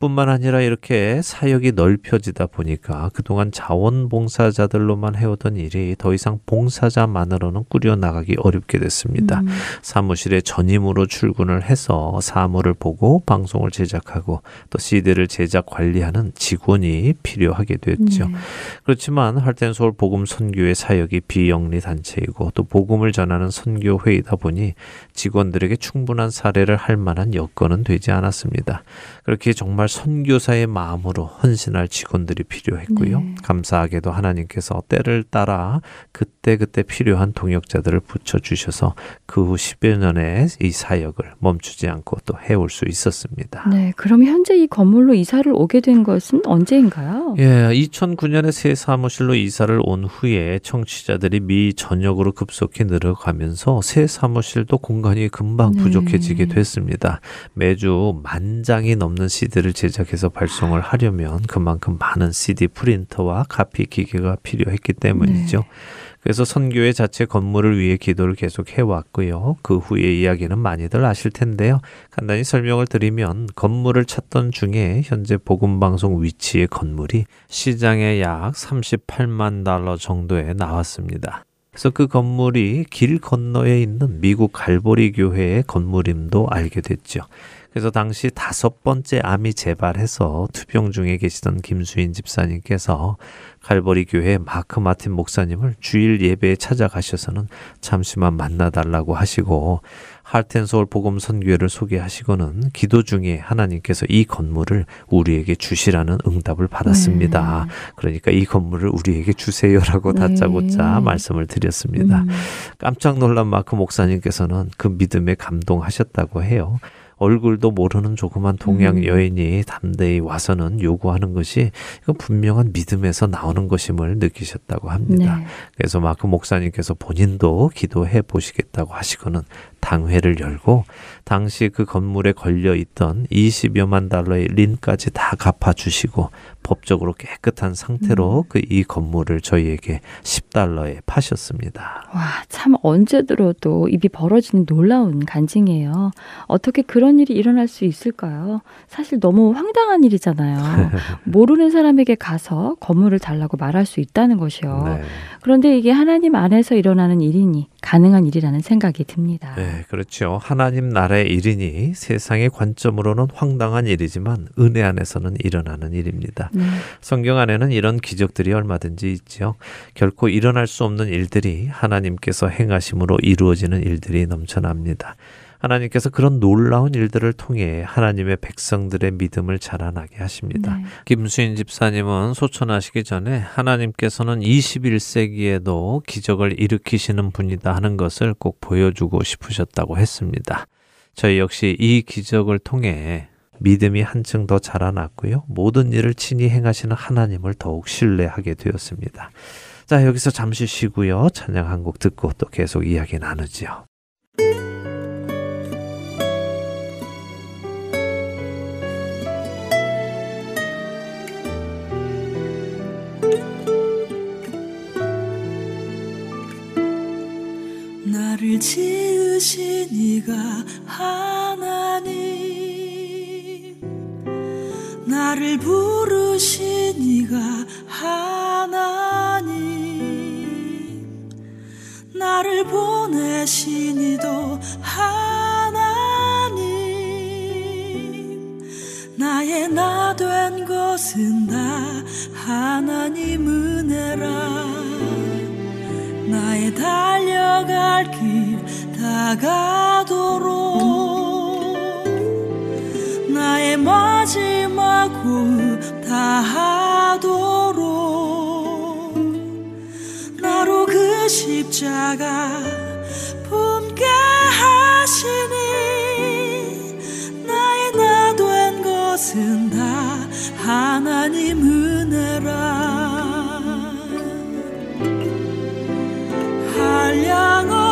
뿐만 아니라 이렇게 사역이 넓혀지다 보니까 그동안 자원봉사자들로만 해오던 일이 더 이상 봉사자만으로는 꾸려나가기 어렵게 됐습니다. 음. 사무실에 전임으로 출근을 해서 사무를 보고 방송을 제작하고 또 CD를 제작 관리하는 직원이 필요하게 됐죠. 네. 그렇지만 할텐 서울 복음 선교회 사역이 비영리 단체이고 또 복음을 전하는 선교 회의다 보니 직원들에게 충분한 사례를 할 만한 여건은 되지 않았습니다. 그렇게 정말 선교사의 마음으로 헌신할 직원들이 필요했고요. 네. 감사하게도 하나님께서 때를 따라 그때 그때 필요한 동역자들을 붙여주셔서 그 후 10여 년의 이 사역을 멈추지 않고 또 해올 수 있었습니다. 네, 그럼 현재 이 건물로 이사를 오게 된 것은 언제인가요? 예, 2009년에 새 사무실로 이사를 온 후에 청취자들이 미 전역으로 급속히 늘어가면서 새 사무실도 공간이 금방 네. 부족해지게 됐습니다. 매주 만 장이 넘는 CD를 제작해서 발송을 하려면 그만큼 많은 CD 프린터와 카피 기계가 필요했기 때문이죠. 네. 그래서 선교회 자체 건물을 위해 기도를 계속 해왔고요. 그 후의 이야기는 많이들 아실 텐데요. 간단히 설명을 드리면 건물을 찾던 중에 현재 복음방송 위치의 건물이 시장에 약 38만 달러 정도에 나왔습니다. 그래서 그 건물이 길 건너에 있는 미국 갈보리 교회의 건물임도 알게 됐죠. 그래서 당시 다섯 번째 암이 재발해서 투병 중에 계시던 김수인 집사님께서 갈보리 교회 마크 마틴 목사님을 주일 예배에 찾아가셔서는 잠시만 만나달라고 하시고 할텐서울 복음 선교회를 소개하시고는 기도 중에 하나님께서 이 건물을 우리에게 주시라는 응답을 받았습니다. 그러니까 이 건물을 우리에게 주세요라고 네. 다짜고짜 말씀을 드렸습니다. 음. 깜짝 놀란 마크 목사님께서는 그 믿음에 감동하셨다고 해요. 얼굴도 모르는 조그만 동양 음. 여인이 담대히 와서는 요구하는 것이 이건 분명한 믿음에서 나오는 것임을 느끼셨다고 합니다. 네. 그래서 마크 목사님께서 본인도 기도해 보시겠다고 하시고는 당회를 열고 당시 그 건물에 걸려 있던 20여만 달러의 린까지 다 갚아 주시고 법적으로 깨끗한 상태로 그이 건물을 저희에게 10달러에 파셨습니다. 와, 참 언제 들어도 입이 벌어지는 놀라운 간증이에요. 어떻게 그런 일이 일어날 수 있을까요? 사실 너무 황당한 일이잖아요. 모르는 사람에게 가서 건물을 달라고 말할 수 있다는 것이요. 네. 그런데 이게 하나님 안에서 일어나는 일이니 가능한 일이라는 생각이 듭니다. 네, 그렇죠. 하나님 나라의 일이니 세상의 관점으로는 황당한 일이지만 은혜 안에서는 일어나는 일입니다. 네. 성경 안에는 이런 기적들이 얼마든지 있죠. 결코 일어날 수 없는 일들이 하나님께서 행하심으로 이루어지는 일들이 넘쳐납니다. 하나님께서 그런 놀라운 일들을 통해 하나님의 백성들의 믿음을 자라나게 하십니다. 네. 김수인 집사님은 소천하시기 전에 하나님께서는 21세기에도 기적을 일으키시는 분이다 하는 것을 꼭 보여주고 싶으셨다고 했습니다. 저희 역시 이 기적을 통해 믿음이 한층 더 자라났고요. 모든 일을 친히 행하시는 하나님을 더욱 신뢰하게 되었습니다. 자, 여기서 잠시 쉬고요. 찬양 한 곡 듣고 또 계속 이야기 나누지요. 나를 지으신 이가 하나님. 나를 부르신 이가 하나님. 나를 보내신 이도 하나님. 나의 나 된 것은 다 하나님 은혜라 나의 달려갈 길 다가도록 나의 마지막 호흡 다하도록 나로 그 십자가 품게 하시니 나의 나 된 것은 다 하나님 은혜라 sbagliano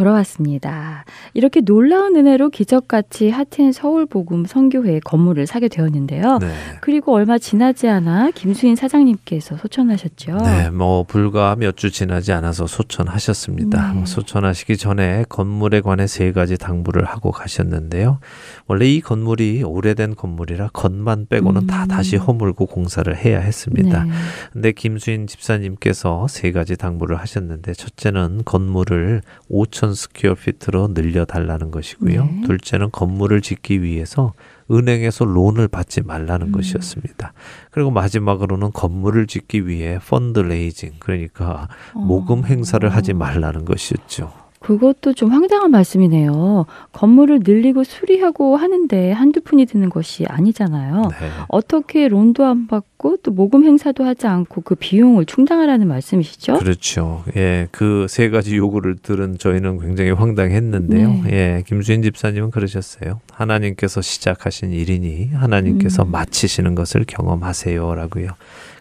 돌아왔습니다. 이렇게 놀라운 은혜로 기적같이 하트앤 서울 복음 선교회 건물을 사게 되었는데요. 네. 그리고 얼마 지나지 않아 김수인 사장님께서 소천하셨죠. 네, 뭐 불과 몇 주 지나지 않아서 소천하셨습니다. 네. 뭐 소천하시기 전에 건물에 관해 세 가지 당부를 하고 가셨는데요. 원래 이 건물이 오래된 건물이라 겉만 빼고는 다 음. 다시 허물고 공사를 해야 했습니다. 네. 근데 김수인 집사님께서 세 가지 당부를 하셨는데 첫째는 건물을 5천 square feet로 늘려 달라는 것이고요. 네. 둘째는 건물을 짓기 위해서 은행에서 loan을 받지 말라는 음. 것이었습니다. 그리고 마지막으로는 건물을 짓기 위해 fundraising 그러니까 모금 어. 행사를 하지 말라는 것이었죠. 그것도 좀 황당한 말씀이네요. 건물을 늘리고 수리하고 하는데 한두 푼이 드는 것이 아니잖아요. 네. 어떻게 loan도 안 받고 또 모금 행사도 하지 않고 그 비용을 충당하라는 말씀이시죠? 그렇죠. 예, 그 세 가지 요구를 들은 저희는 굉장히 황당했는데요. 네. 예, 김수인 집사님은 그러셨어요. 하나님께서 시작하신 일이니 하나님께서 음. 마치시는 것을 경험하세요라고요.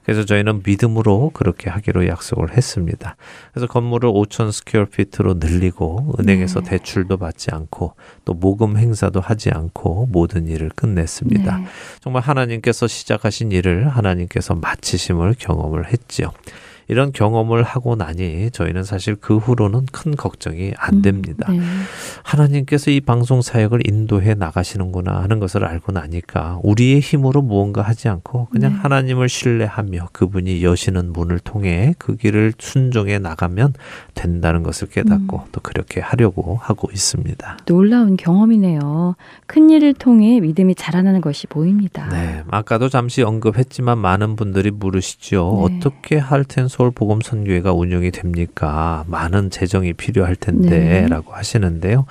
그래서 저희는 믿음으로 그렇게 하기로 약속을 했습니다. 그래서 건물을 5천 square feet로 늘리고 은행에서 네. 대출도 받지 않고 또 모금 행사도 하지 않고 모든 일을 끝냈습니다. 네. 정말 하나님께서 시작하신 일을 하나님께서 마치심을 경험을 했지요. 이런 경험을 하고 나니 저희는 사실 그 후로는 큰 걱정이 안 됩니다. 네. 하나님께서 이 방송 사역을 인도해 나가시는구나 하는 것을 알고 나니까 우리의 힘으로 무언가 하지 않고 그냥 네. 하나님을 신뢰하며 그분이 여시는 문을 통해 그 길을 순종해 나가면 된다는 것을 깨닫고 음. 또 그렇게 하려고 하고 있습니다. 놀라운 경험이네요. 큰 일을 통해 믿음이 자라나는 것이 보입니다. 네, 아까도 잠시 언급했지만 많은 분들이 물으시죠. 네. 어떻게 할텐서울 복음 선교회가 운영이 됩니까? 많은 재정이 필요할 네. 텐데라고 하시는데요.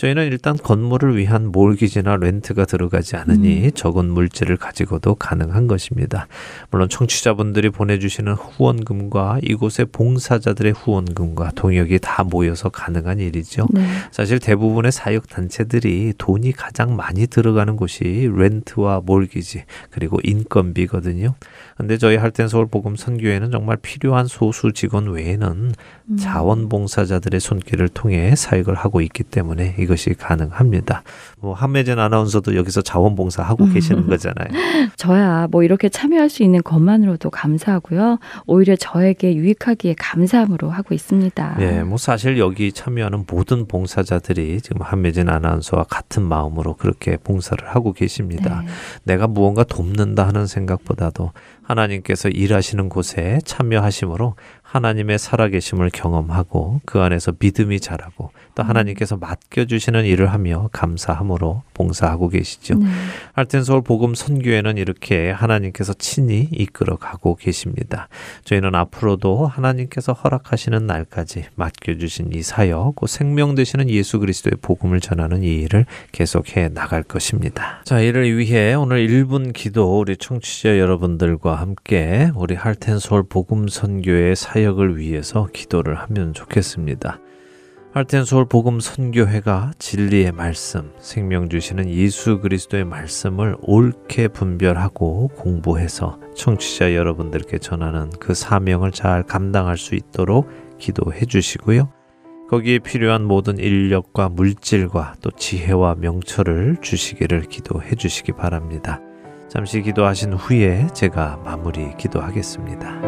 저희는 일단 건물을 위한 몰기지나 렌트가 들어가지 않으니 음. 적은 물질을 가지고도 가능한 것입니다. 물론 청취자분들이 보내주시는 후원금과 이곳의 봉사자들의 후원금과 동역이 다 모여서 가능한 일이죠. 네. 사실 대부분의 사역 단체들이 돈이 가장 많이 들어가는 곳이 렌트와 몰기지 그리고 인건비거든요. 근데 저희 할텐 서울 복음 선교회는 정말 필요한 소수 직원 외에는 음. 자원봉사자들의 손길을 통해 사역을 하고 있기 때문에 이것이 가능합니다. 뭐 한매진 아나운서도 여기서 자원봉사 하고 음. 계시는 거잖아요. 저야 뭐 이렇게 참여할 수 있는 것만으로도 감사하고요. 오히려 저에게 유익하기에 감사함으로 하고 있습니다. 예, 뭐 사실 여기 참여하는 모든 봉사자들이 지금 한매진 아나운서와 같은 마음으로 그렇게 봉사를 하고 계십니다. 네. 내가 무언가 돕는다 하는 생각보다도 하나님께서 일하시는 곳에 참여하심으로 하나님의 살아계심을 경험하고 그 안에서 믿음이 자라고 또 하나님께서 맡겨주시는 일을 하며 감사함으로 봉사하고 계시죠. 네. 할텐 서울 복음 선교회는 이렇게 하나님께서 친히 이끌어 가고 계십니다. 저희는 앞으로도 하나님께서 허락하시는 날까지 맡겨주신 이 사역, 그 생명 되시는 예수 그리스도의 복음을 전하는 이 일을 계속해 나갈 것입니다. 자, 이를 위해 오늘 1분 기도 우리 청취자 여러분들과 함께 우리 할텐 서울 복음 선교회 사역을 위해서 기도를 하면 좋겠습니다. 할텐 서울 복음 선교회가 진리의 말씀, 생명 주시는 예수 그리스도의 말씀을 옳게 분별하고 공부해서 청취자 여러분들께 전하는 그 사명을 잘 감당할 수 있도록 기도해 주시고요. 거기에 필요한 모든 인력과 물질과 또 지혜와 명철을 주시기를 기도해 주시기 바랍니다. 잠시 기도하신 후에 제가 마무리 기도하겠습니다.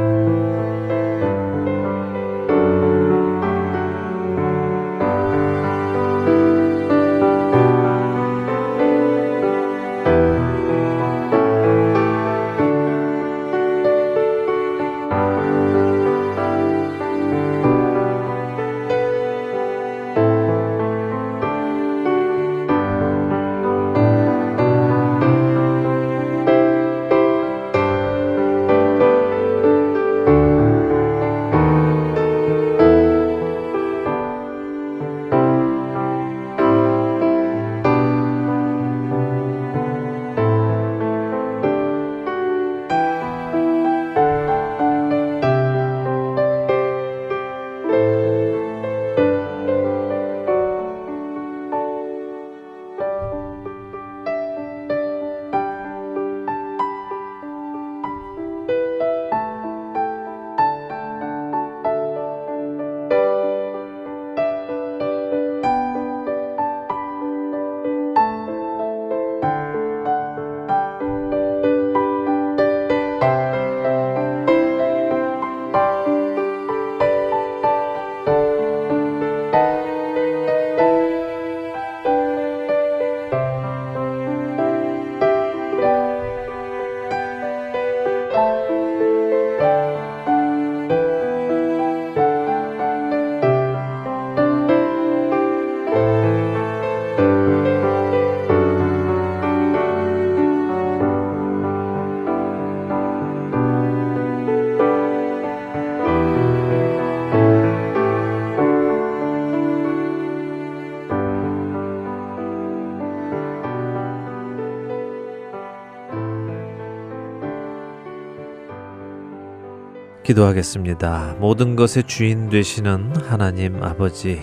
기도하겠습니다. 모든 것의 주인 되시는 하나님 아버지,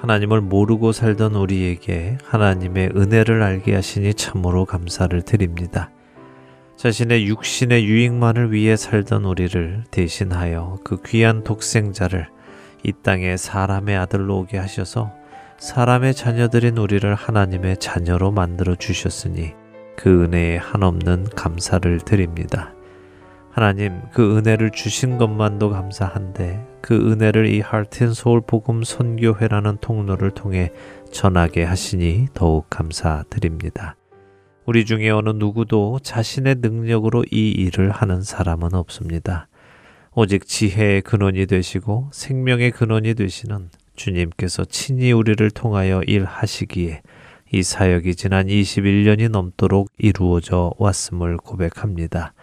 하나님을 모르고 살던 우리에게 하나님의 은혜를 알게 하시니 참으로 감사를 드립니다. 자신의 육신의 유익만을 위해 살던 우리를 대신하여 그 귀한 독생자를 이 땅에 사람의 아들로 오게 하셔서 사람의 자녀들인 우리를 하나님의 자녀로 만들어 주셨으니 그 은혜에 한없는 감사를 드립니다. 하나님 그 은혜를 주신 것만도 감사한데 그 은혜를 이 하트앤소울 복음 선교회라는 통로를 통해 전하게 하시니 더욱 감사드립니다. 우리 중에 어느 누구도 자신의 능력으로 이 일을 하는 사람은 없습니다. 오직 지혜의 근원이 되시고 생명의 근원이 되시는 주님께서 친히 우리를 통하여 일하시기에 이 사역이 지난 21년이 넘도록 이루어져 왔음을 고백합니다.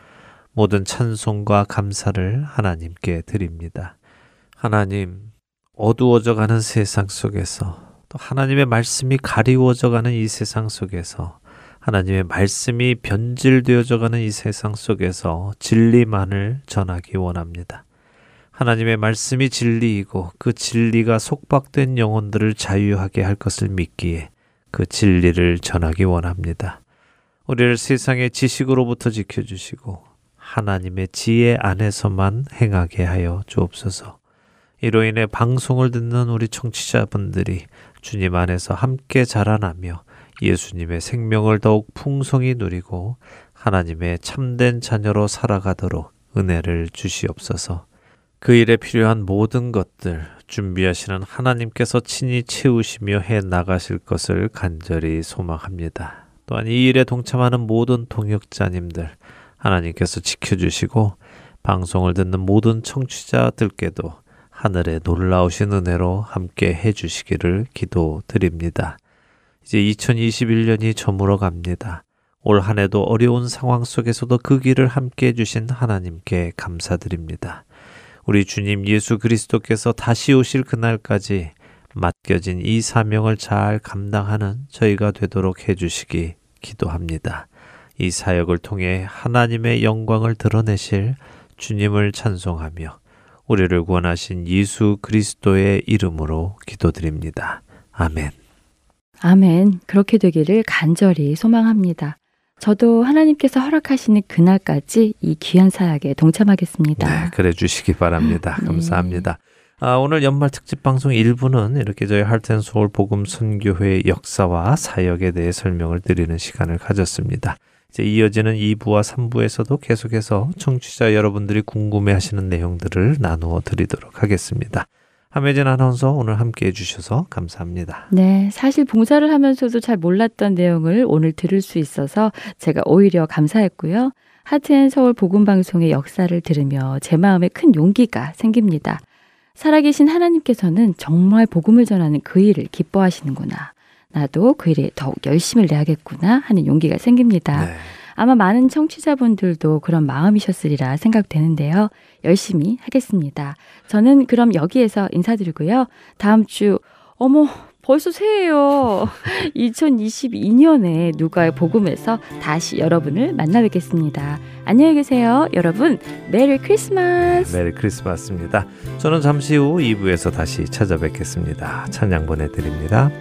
모든 찬송과 감사를 하나님께 드립니다. 하나님, 어두워져 가는 세상 속에서 또 하나님의 말씀이 가리워져 가는 이 세상 속에서 하나님의 말씀이 변질되어져 가는 이 세상 속에서 진리만을 전하기 원합니다. 하나님의 말씀이 진리이고 그 진리가 속박된 영혼들을 자유하게 할 것을 믿기에 그 진리를 전하기 원합니다. 우리를 세상의 지식으로부터 지켜주시고 하나님의 지혜 안에서만 행하게 하여 주옵소서. 이로 인해 방송을 듣는 우리 청취자분들이 주님 안에서 함께 자라나며 예수님의 생명을 더욱 풍성히 누리고 하나님의 참된 자녀로 살아가도록 은혜를 주시옵소서. 그 일에 필요한 모든 것들 준비하시는 하나님께서 친히 채우시며 해 나가실 것을 간절히 소망합니다. 또한 이 일에 동참하는 모든 동역자님들 하나님께서 지켜주시고 방송을 듣는 모든 청취자들께도 하늘의 놀라우신 은혜로 함께 해주시기를 기도드립니다. 이제 2021년이 저물어 갑니다. 올 한 해도 어려운 상황 속에서도 그 길을 함께 해주신 하나님께 감사드립니다. 우리 주님 예수 그리스도께서 다시 오실 그날까지 맡겨진 이 사명을 잘 감당하는 저희가 되도록 해주시기 기도합니다. 이 사역을 통해 하나님의 영광을 드러내실 주님을 찬송하며 우리를 구원하신 예수 그리스도의 이름으로 기도드립니다. 아멘. 아멘. 그렇게 되기를 간절히 소망합니다. 저도 하나님께서 허락하시는 그날까지 이 귀한 사역에 동참하겠습니다. 네, 그래 주시기 바랍니다. 네. 감사합니다. 아, 오늘 연말 특집 방송 1부는 이렇게 저희 할텐 서울 복음 선교회의 역사와 사역에 대해 설명을 드리는 시간을 가졌습니다. 이제 이어지는 2부와 3부에서도 계속해서 청취자 여러분들이 궁금해 하시는 내용들을 나누어 드리도록 하겠습니다. 함혜진 아나운서 오늘 함께 해주셔서 감사합니다. 네, 사실 봉사를 하면서도 잘 몰랐던 내용을 오늘 들을 수 있어서 제가 오히려 감사했고요. 하트앤 서울 복음방송의 역사를 들으며 제 마음에 큰 용기가 생깁니다. 살아계신 하나님께서는 정말 복음을 전하는 그 일을 기뻐하시는구나. 나도 그 일에 더욱 열심을 내야겠구나 하는 용기가 생깁니다. 네. 아마 많은 청취자분들도 그런 마음이셨으리라 생각되는데요. 열심히 하겠습니다. 저는 그럼 여기에서 인사드리고요. 다음 주, 어머, 벌써 새해요. 2022년에 누가의 복음에서 다시 여러분을 만나 뵙겠습니다. 안녕히 계세요. 여러분, Merry Christmas! Merry Christmas입니다. 저는 잠시 후 2부에서 다시 찾아뵙겠습니다. 찬양 보내드립니다.